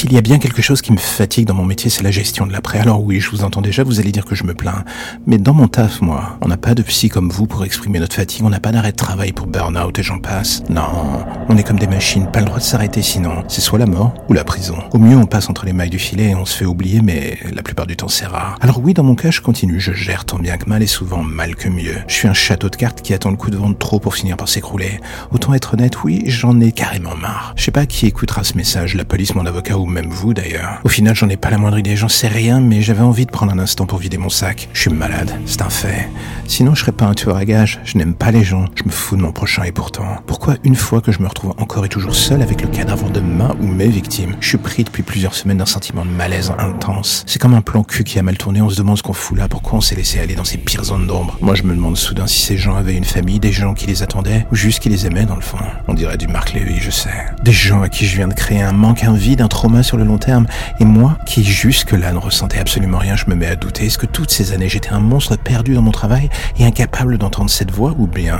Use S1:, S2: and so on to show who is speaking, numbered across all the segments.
S1: S'il y a bien quelque chose qui me fatigue dans mon métier, c'est la gestion de l'après. Alors oui, je vous entends déjà, vous allez dire que je me plains. Mais dans mon taf, moi, on n'a pas de psy comme vous pour exprimer notre fatigue, on n'a pas d'arrêt de travail pour burn-out et j'en passe. Non, on est comme des machines, pas le droit de s'arrêter sinon. C'est soit la mort ou la prison. Au mieux, on passe entre les mailles du filet et on se fait oublier, mais la plupart du temps, c'est rare. Alors oui, dans mon cas, je continue, je gère tant bien que mal et souvent mal que mieux. Je suis un château de cartes qui attend le coup de vent trop pour finir par s'écrouler. Autant être honnête, oui, j'en ai carrément marre. Je sais pas qui écoutera ce message, la police, mon avocat ou même vous d'ailleurs. Au final, j'en ai pas la moindre idée, j'en sais rien, mais j'avais envie de prendre un instant pour vider mon sac. Je suis malade, c'est un fait. Sinon, je serais pas un tueur à gages, je n'aime pas les gens, je me fous de mon prochain et pourtant. Pourquoi une fois que je me retrouve encore et toujours seul avec le cadavre de ma ou mes victimes, je suis pris depuis plusieurs semaines d'un sentiment de malaise intense? C'est comme un plan cul qui a mal tourné, on se demande ce qu'on fout là, pourquoi on s'est laissé aller dans ces pires zones d'ombre? Moi, je me demande soudain si ces gens avaient une famille, des gens qui les attendaient, ou juste qui les aimaient dans le fond. On dirait du Marc Lévy, je sais. Des gens à qui je viens de créer un manque, un vide, un trauma sur le long terme, et moi, qui jusque-là ne ressentais absolument rien, je me mets à douter. Est-ce que toutes ces années, j'étais un monstre perdu dans mon travail et incapable d'entendre cette voix? Ou bien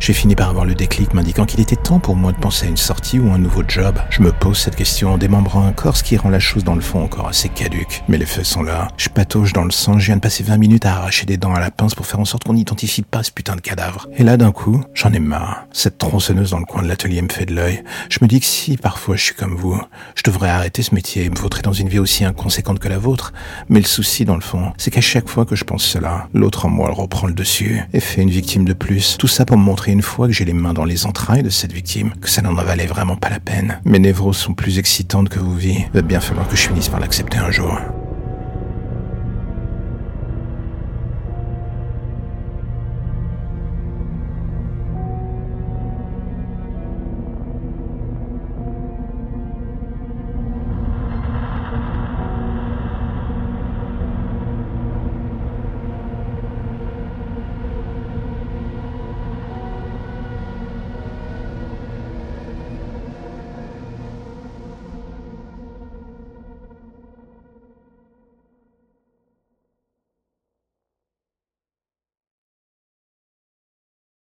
S1: j'ai fini par avoir le déclic m'indiquant qu'il était temps pour moi de penser à une sortie ou un nouveau job? Je me pose cette question en démembrant un corps, ce qui rend la chose dans le fond encore assez caduque. Mais les faits sont là. Je patauge dans le sang, je viens de passer 20 minutes à arracher des dents à la pince pour faire en sorte qu'on n'identifie pas ce putain de cadavre. Et là, d'un coup, j'en ai marre. Cette tronçonneuse dans le coin de l'atelier me fait de l'œil. Je me dis que si parfois je suis comme vous, je devrais arrêter ce métier et me vautrer dans une vie aussi inconséquente que la vôtre. Mais le souci, dans le fond, c'est qu'à chaque fois que je pense cela, l'autre en moi reprend le dessus et fait une victime de plus. Tout ça pour me montrer une fois que j'ai les mains dans les entrailles de cette victime, que ça n'en valait vraiment pas la peine. Mes névroses sont plus excitantes que vos vies. Il va bien falloir que je finisse par l'accepter un jour.